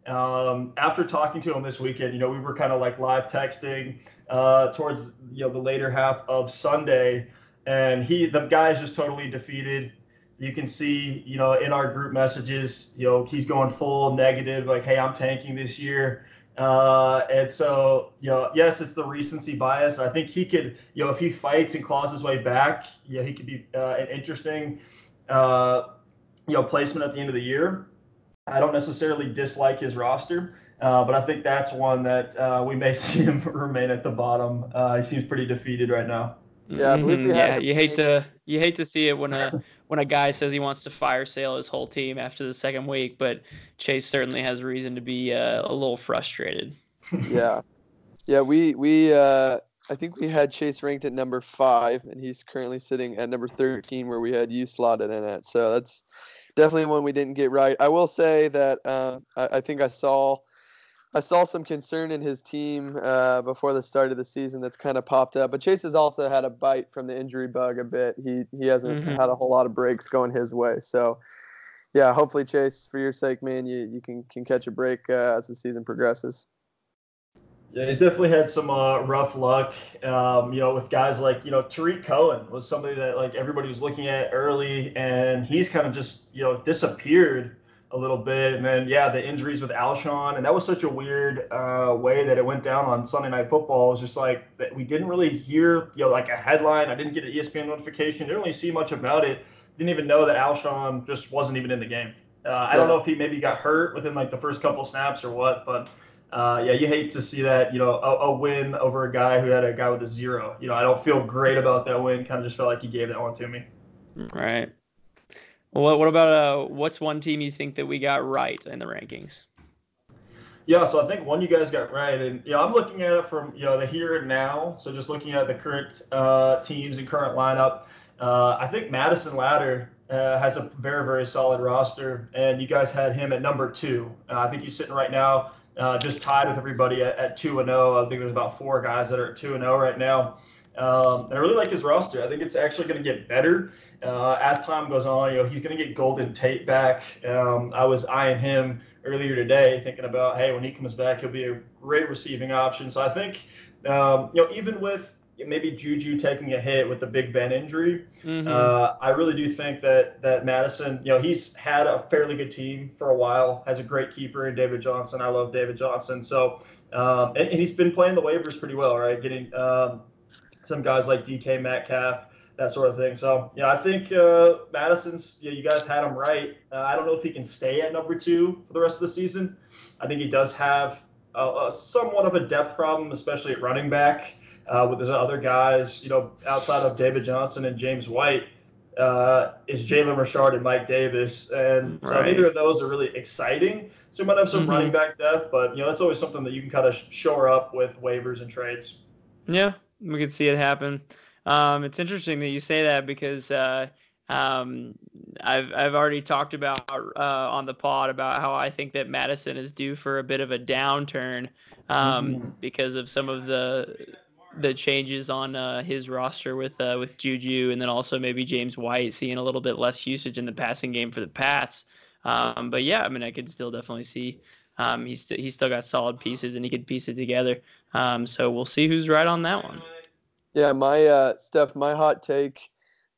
Um, after talking to him this weekend, you know, we were kind of like live texting uh, towards you know the later half of Sunday, and he the guy is just totally defeated. You can see, you know, in our group messages, you know, he's going full negative, like, "Hey, I'm tanking this year." Uh, and so, you know, yes, it's the recency bias. I think he could, you know, if he fights and claws his way back, yeah, he could be uh, an interesting, uh, you know, placement at the end of the year. I don't necessarily dislike his roster, uh, but I think that's one that uh, we may see him remain at the bottom. Uh, he seems pretty defeated right now. Yeah, mm-hmm. yeah. You hate to you hate to see it when a when a guy says he wants to fire sale his whole team after the second week, but Chase certainly has reason to be uh, a little frustrated. yeah, yeah. We we uh, I think we had Chase ranked at number five, and he's currently sitting at number thirteen, where we had you slotted in at. So that's definitely one we didn't get right. I will say that uh, I, I think I saw I saw some concern in his team uh, before the start of the season that's kind of popped up. But Chase has also had a bite from the injury bug a bit. He he hasn't mm-hmm. had a whole lot of breaks going his way. So yeah, hopefully Chase, for your sake, man, you, you can can catch a break uh, as the season progresses. Yeah, he's definitely had some uh, rough luck. Um, you know, with guys like you know Tarik Cohen was somebody that like everybody was looking at early, and he's kind of just you know disappeared a little bit. And then, yeah, the injuries with Alshon. And that was such a weird uh, way that it went down on Sunday Night Football. It was just like that we didn't really hear, you know, like a headline. I didn't get an ESPN notification. Didn't really see much about it. Didn't even know that Alshon just wasn't even in the game. Uh, I don't know if he maybe got hurt within like the first couple snaps or what, but uh, yeah, you hate to see that, you know, a, a, win over a guy who had a guy with a zero. You know, I don't feel great about that win. Kind of just felt like he gave that one to me. Right. What what about uh what's one team you think that we got right in the rankings? Yeah, so I think one you guys got right, and you know I'm looking at it from you know the here and now. So just looking at the current uh, teams and current lineup, uh, I think Madison Ladder uh, has a very very solid roster, and you guys had him at number two. Uh, I think he's sitting right now uh, just tied with everybody at, at two and zero. Oh. I think there's about four guys that are at two and zero oh right now. Um, I really like his roster. I think it's actually going to get better uh, as time goes on. You know, he's going to get Golden Tate back. Um, I was eyeing him earlier today, thinking about, hey, when he comes back, he'll be a great receiving option. So I think, um, you know, even with maybe Juju taking a hit with the Big Ben injury, mm-hmm. uh, I really do think that that Madison, you know, he's had a fairly good team for a while, has a great keeper in David Johnson. I love David Johnson. So, um, and, and, he's been playing the waivers pretty well, right? Getting um, some guys like DK Metcalf that sort of thing. So yeah, I think uh, Madison's. Yeah, you guys had him right. Uh, I don't know if he can stay at number two for the rest of the season. I think he does have a, a somewhat of a depth problem, especially at running back. Uh, with his other guys, you know, outside of David Johnson and James White, uh, is Jalen Richard and Mike Davis, and so right. neither of those are really exciting. So you might have some mm-hmm. running back depth, but you know that's always something that you can kind of shore up with waivers and trades. Yeah, we could see it happen. Um, it's interesting that you say that because uh, um, I've I've already talked about uh, on the pod about how I think that Madison is due for a bit of a downturn um, mm-hmm. because of some of the the changes on uh, his roster with uh, with Juju and then also maybe James White seeing a little bit less usage in the passing game for the Pats. Um, but yeah, I mean I could still definitely see um, he's st- he's still got solid pieces and he could piece it together. Um, so we'll see who's right on that one. Yeah, my uh, Steph, my hot take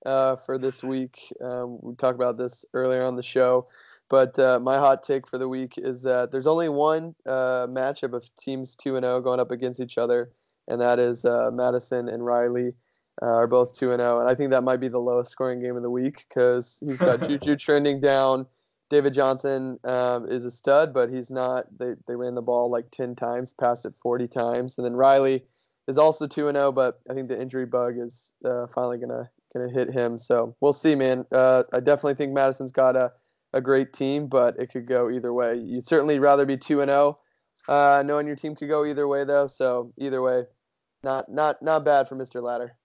uh, for this week. Um, we talked about this earlier on the show, but uh, my hot take for the week is that there's only one uh, matchup of teams two and zero oh going up against each other, and that is uh, Madison and Riley uh, are both two and zero, oh. and I think that might be the lowest scoring game of the week because he's got Juju trending down. David Johnson um, is a stud, but he's not. They they ran the ball like ten times, passed it forty times, and then Riley is also two and zero, oh, but I think the injury bug is uh, finally gonna gonna hit him. So we'll see, man. Uh, I definitely think Madison's got a a great team, but it could go either way. You'd certainly rather be two and zero, oh, uh, knowing your team could go either way though. So either way, not not not bad for Mr. Ladder.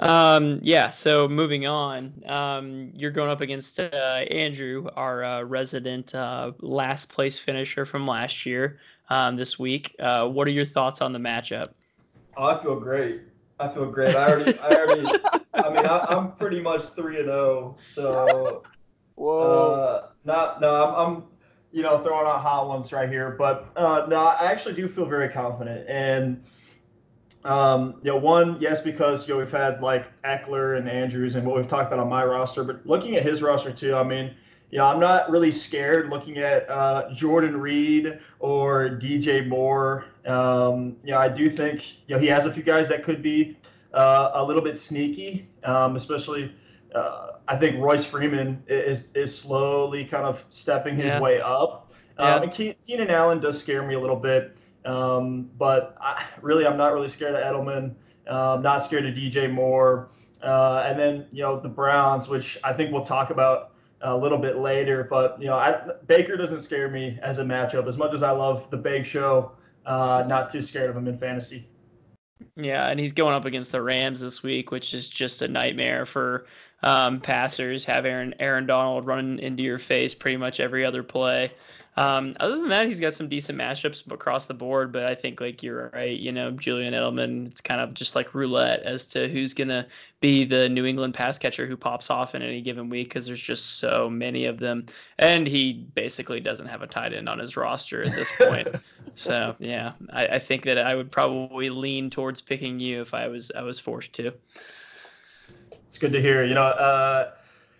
Um, yeah. So moving on, um, you're going up against uh, Andrew, our uh, resident uh, last place finisher from last year um, this week. Uh, what are your thoughts on the matchup? Oh, I feel great. I feel great. I already, I already. I mean, I, am pretty much three and zero. Oh, so, whoa. Uh, not no. I'm, I'm, you know, throwing out hot ones right here, but uh, no, I actually do feel very confident. And um, you know, one, yes, because you know we've had like Ekeler and Andrews and what we've talked about on my roster, but looking at his roster too, I mean you know, I'm not really scared looking at uh, Jordan Reed or DJ Moore. Um, you know, I do think you know he has a few guys that could be uh, a little bit sneaky, um, especially. Uh, I think Royce Freeman is is slowly kind of stepping his yeah. way up. Um, And Keenan Allen does scare me a little bit, um, but I, really I'm not really scared of Edelman. Um, not scared of DJ Moore. Uh, and then you know the Browns, which I think we'll talk about a little bit later. But you know, I, Baker doesn't scare me as a matchup as much as I love the Big Show. Uh, not too scared of him in fantasy. Yeah, and he's going up against the Rams this week, which is just a nightmare for um, passers. Have Aaron Aaron Donald running into your face pretty much every other play. Um, other than that, he's got some decent matchups across the board, but I think like you're right, you know, Julian Edelman, it's kind of just like roulette as to who's gonna be the New England pass catcher who pops off in any given week because there's just so many of them, and he basically doesn't have a tight end on his roster at this point. so yeah, I, I think that I would probably lean towards picking you if I was I was forced to. It's good to hear. You know. Uh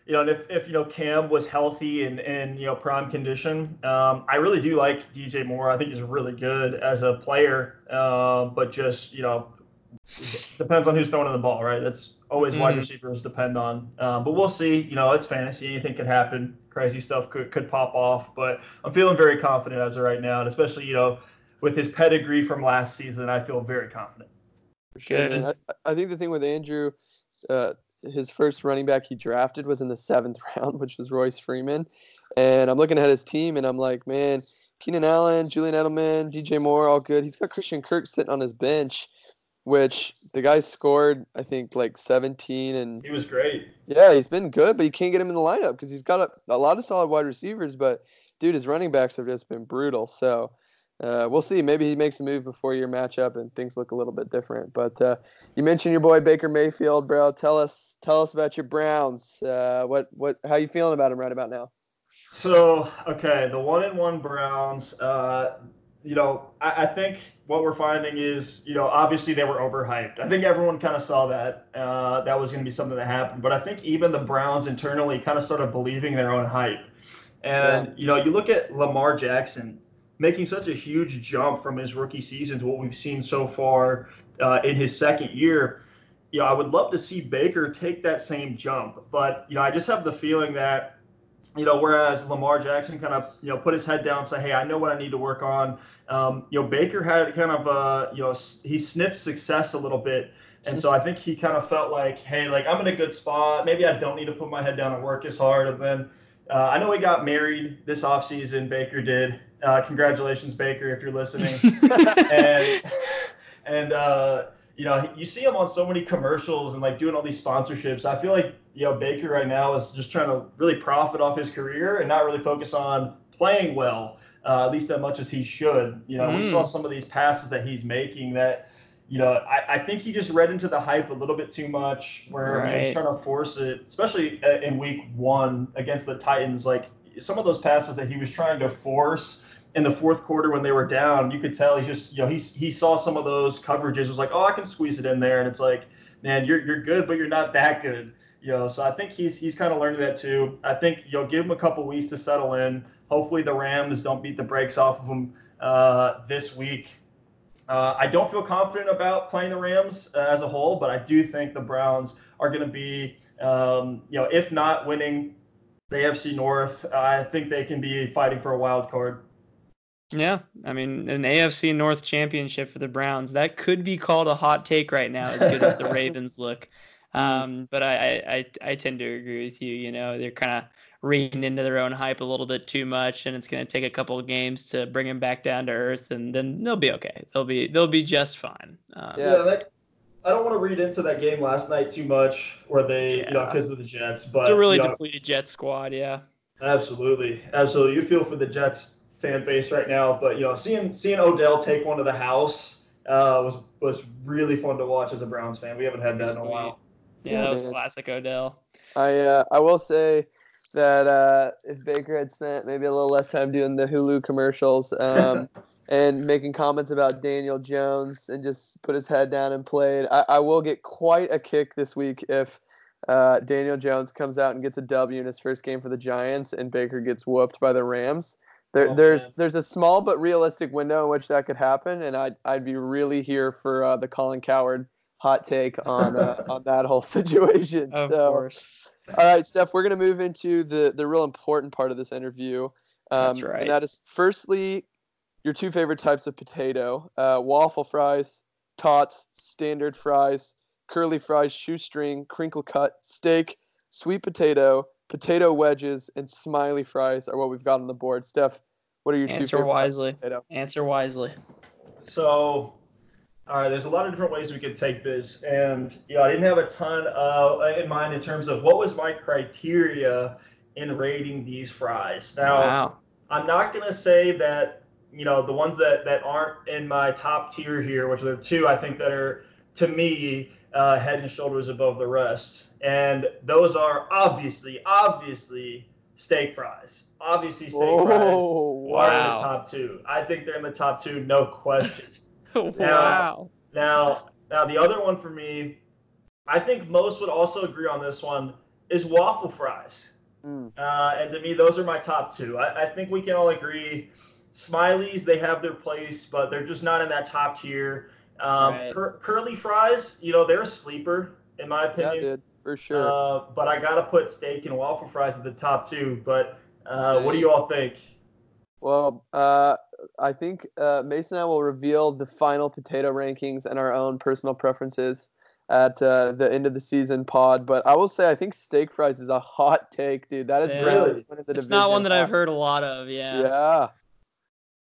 you know, and if, if you know Cam was healthy and and you know prime condition, um, I really do like DJ Moore. I think he's really good as a player, uh, but just you know depends on who's throwing the ball, right? That's always mm-hmm. wide receivers depend on. Um, but we'll see. You know, it's fantasy. Anything could happen. Crazy stuff could could pop off. But I'm feeling very confident as of right now, and especially you know with his pedigree from last season, I feel very confident. For sure. I, I, think the thing with Andrew. Uh, his first running back he drafted was in the seventh round, which was Royce Freeman. And I'm looking at his team and I'm like, man, Keenan Allen, Julian Edelman, DJ Moore, all good. He's got Christian Kirk sitting on his bench, which the guy scored, I think, like 17. And he was great. Yeah, he's been good, but you can't get him in the lineup because he's got a, a lot of solid wide receivers. But dude, his running backs have just been brutal. So uh, we'll see. Maybe he makes a move before your matchup and things look a little bit different. But uh, you mentioned your boy Baker Mayfield, bro. Tell us, tell us about your Browns. Uh, what, what, how you feeling about him right about now? So, okay, the one and one Browns. Uh, you know, I, I, think what we're finding is, you know, obviously they were overhyped. I think everyone kind of saw that uh, that was going to be something that happened. But I think even the Browns internally kind of started believing their own hype. And yeah. you know, you look at Lamar Jackson making such a huge jump from his rookie season to what we've seen so far uh, in his second year. you know, I would love to see Baker take that same jump, but you know, I just have the feeling that, you know, whereas Lamar Jackson kind of, you know, put his head down and say, "Hey, I know what I need to work on." Um, you know, Baker had kind of a, you know, he sniffed success a little bit, and so I think he kind of felt like, "Hey, like I'm in a good spot. Maybe I don't need to put my head down and work as hard." And then uh, I know he got married this offseason. Baker did. Uh, congratulations, Baker, if you're listening. and and uh, you know, you see him on so many commercials and like doing all these sponsorships. I feel like you know Baker right now is just trying to really profit off his career and not really focus on playing well, uh, at least as much as he should. You know, mm. we saw some of these passes that he's making that. You know, I, I think he just read into the hype a little bit too much, where right. he's trying to force it, especially uh, in week one against the Titans. Like some of those passes that he was trying to force in the fourth quarter when they were down, you could tell he just, you know, he, he saw some of those coverages, was like, oh, I can squeeze it in there. And it's like, man, you're, you're good, but you're not that good. You know, so I think he's he's kind of learning that too. I think you know, give him a couple weeks to settle in. Hopefully, the Rams don't beat the brakes off of him uh, this week. Uh, I don't feel confident about playing the Rams uh, as a whole, but I do think the Browns are going to be, um, you know, if not winning the AFC North, I think they can be fighting for a wild card. Yeah, I mean, an AFC North championship for the Browns. That could be called a hot take right now, as good as the Ravens look. Um, but I, I, I tend to agree with you. You know, they're kind of reading into their own hype a little bit too much, and it's going to take a couple of games to bring them back down to earth, and then they'll be okay. They'll be they'll be just fine. Um, yeah, that, I don't want to read into that game last night too much, where they yeah. you know because of the Jets, but it's a really you know, depleted Jets squad. Yeah, absolutely, absolutely. You feel for the Jets fan base right now. But you know, seeing seeing Odell take one to the house uh, was was really fun to watch as a Browns fan. We haven't had that in a while. Yeah, that was classic Odell. I uh, I will say that uh, if Baker had spent maybe a little less time doing the Hulu commercials um, and making comments about Daniel Jones and just put his head down and played, I, I will get quite a kick this week if uh, Daniel Jones comes out and gets a W in his first game for the Giants and Baker gets whooped by the Rams. There, oh, there's man. there's a small but realistic window in which that could happen, and I'd I'd be really here for uh, the Colin Cowherd hot take on uh, on that whole situation. Of so, course. All right, Steph, we're gonna move into the the real important part of this interview. Um, That's right. And that is firstly your two favorite types of potato: uh, waffle fries, tots, standard fries, curly fries, shoestring, crinkle cut, steak, sweet potato, potato wedges, and smiley fries are what we've got on the board. Steph, what are your Answer two wisely. Answer wisely. So, all right, there's a lot of different ways we could take this, and you know, I didn't have a ton uh, in mind in terms of what was my criteria in rating these fries. Now, wow. I'm not gonna say that you know the ones that that aren't in my top tier here, which are two I think that are to me uh, head and shoulders above the rest. And those are obviously, obviously steak fries. Obviously, steak Whoa, fries wow. are in the top two. I think they're in the top two, no question. wow. Now, now, now, the other one for me, I think most would also agree on this one, is waffle fries. Mm. Uh, and to me, those are my top two. I, I think we can all agree. Smileys, they have their place, but they're just not in that top tier. Um, right. cur- curly fries, you know, they're a sleeper in my opinion. Yeah, dude, for sure. Uh, but I gotta put steak and waffle fries at the top too. But uh, what do you all think? Well, uh, I think uh, Mason and I will reveal the final potato rankings and our own personal preferences at uh, the end of the season pod. But I will say I think steak fries is a hot take, dude. That is yeah. really. It's not one that I've heard a lot of. Yeah. Yeah.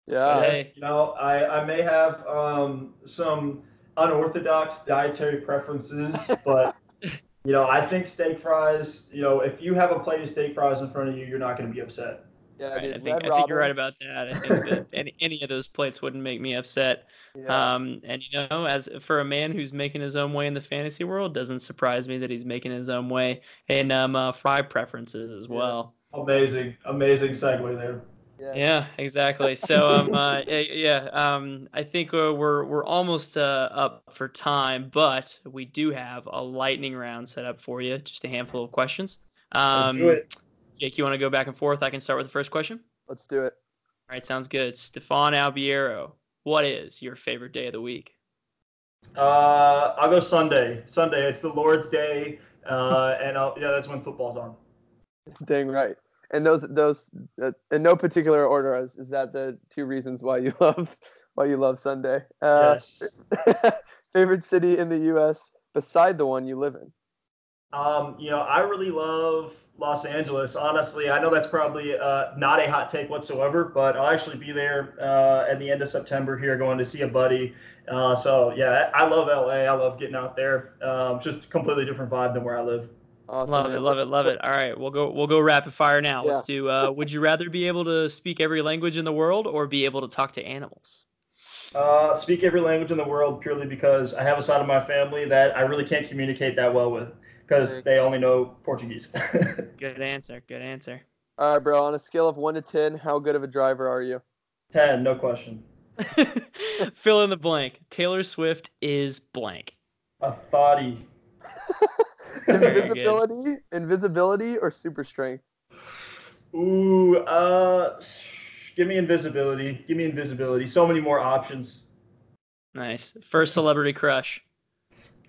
Yeah. Hey. You know, I, I may have um, some unorthodox dietary preferences, but you know, I think steak fries. You know, if you have a plate of steak fries in front of you, you're not going to be upset. Yeah, right. I, think, I think you're right about that. I think that any, any of those plates wouldn't make me upset. Yeah. Um, and you know, as for a man who's making his own way in the fantasy world, doesn't surprise me that he's making his own way in um, uh, fry preferences as well. Yes. Amazing, amazing segue there. Yeah. yeah, exactly. So um, uh, yeah, um, I think uh, we're we're almost uh, up for time, but we do have a lightning round set up for you. Just a handful of questions. Um, Let's do it. Jake, you want to go back and forth? I can start with the first question. Let's do it. All right, sounds good. Stefan Albiero, what is your favorite day of the week? Uh, I'll go Sunday. Sunday. It's the Lord's Day, uh, and I'll, yeah, that's when football's on. Dang right. And those those uh, in no particular order is, is that the two reasons why you love why you love Sunday. Uh, yes. favorite city in the U.S. beside the one you live in. Um, you know, I really love Los Angeles. Honestly, I know that's probably uh, not a hot take whatsoever, but I'll actually be there uh, at the end of September here, going to see a buddy. Uh, so yeah, I love LA. I love getting out there. Um, just completely different vibe than where I live. Awesome, love it, love it, love it. All right, we'll go we'll go rapid fire now. Yeah. Let's do. Uh, would you rather be able to speak every language in the world or be able to talk to animals? Uh, speak every language in the world purely because I have a side of my family that I really can't communicate that well with because they only know Portuguese. good answer. Good answer. All right, bro. On a scale of one to ten, how good of a driver are you? Ten, no question. Fill in the blank. Taylor Swift is blank. A thotty. invisibility, invisibility, or super strength? Ooh, uh, give me invisibility. Give me invisibility. So many more options. Nice. First celebrity crush.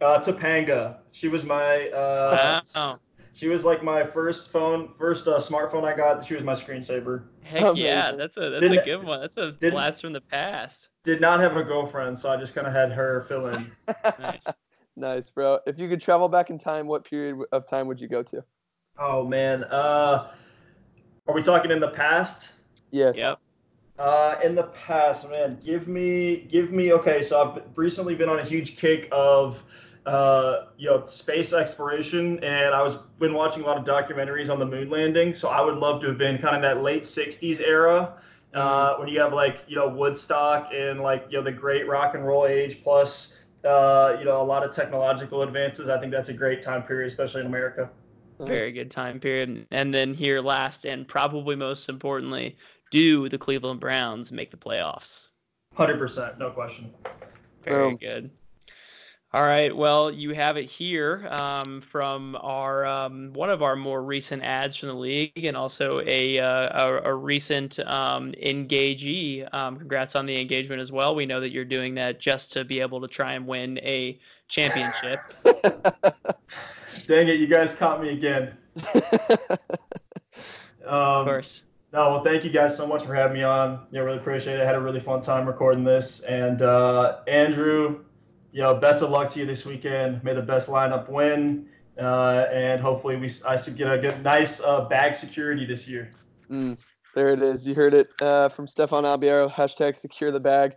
Uh, Topanga. She was my. Uh, wow. She was like my first phone, first uh, smartphone I got. She was my screensaver. Heck Amazing. yeah, that's a that's did, a good one. That's a blast from the past. Did not have a girlfriend, so I just kind of had her fill in. nice, nice, bro. If you could travel back in time, what period of time would you go to? Oh man, uh, are we talking in the past? Yes. Yep. Uh, in the past, man, give me, give me. Okay, so I've recently been on a huge kick of uh, you know, space exploration, and I was been watching a lot of documentaries on the moon landing. So I would love to have been kind of that late '60s era uh, mm-hmm. when you have like you know Woodstock and like you know the great rock and roll age plus uh, you know a lot of technological advances. I think that's a great time period, especially in America. Very good time period. And then here, last and probably most importantly, do the Cleveland Browns make the playoffs? Hundred percent, no question. Very um, good. All right. Well, you have it here um, from our um, one of our more recent ads from the league, and also a uh, a, a, recent um, engagee. Um, congrats on the engagement as well. We know that you're doing that just to be able to try and win a championship. Dang it! You guys caught me again. of course. No, well, thank you guys so much for having me on. Yeah, really appreciate it. I had a really fun time recording this. And uh, Andrew, you know, best of luck to you this weekend. May the best lineup win, uh, and hopefully we I should get a good, nice uh, bag security this year. Mm, there it is. You heard it uh, from Stefan Albiero. Hashtag secure the bag.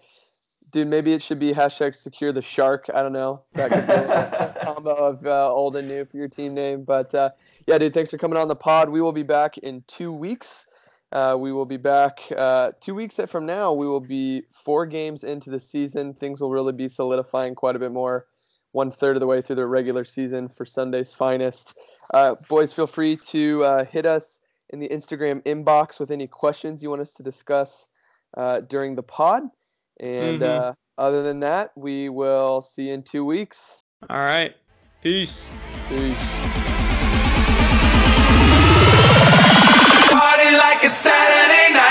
Dude, maybe it should be hashtag secure the shark. I don't know. That could be a combo of uh, old and new for your team name. But uh, yeah, dude, thanks for coming on the pod. We will be back in two weeks. Uh, we will be back uh, two weeks from now. We will be four games into the season. Things will really be solidifying quite a bit more. One third of the way through the regular season for Sunday's finest. Uh, boys, feel free to uh, hit us in the Instagram inbox with any questions you want us to discuss uh, during the pod. And mm-hmm. Uh, other than that, we will see you in two weeks. All right. Peace. Peace. Saturday night.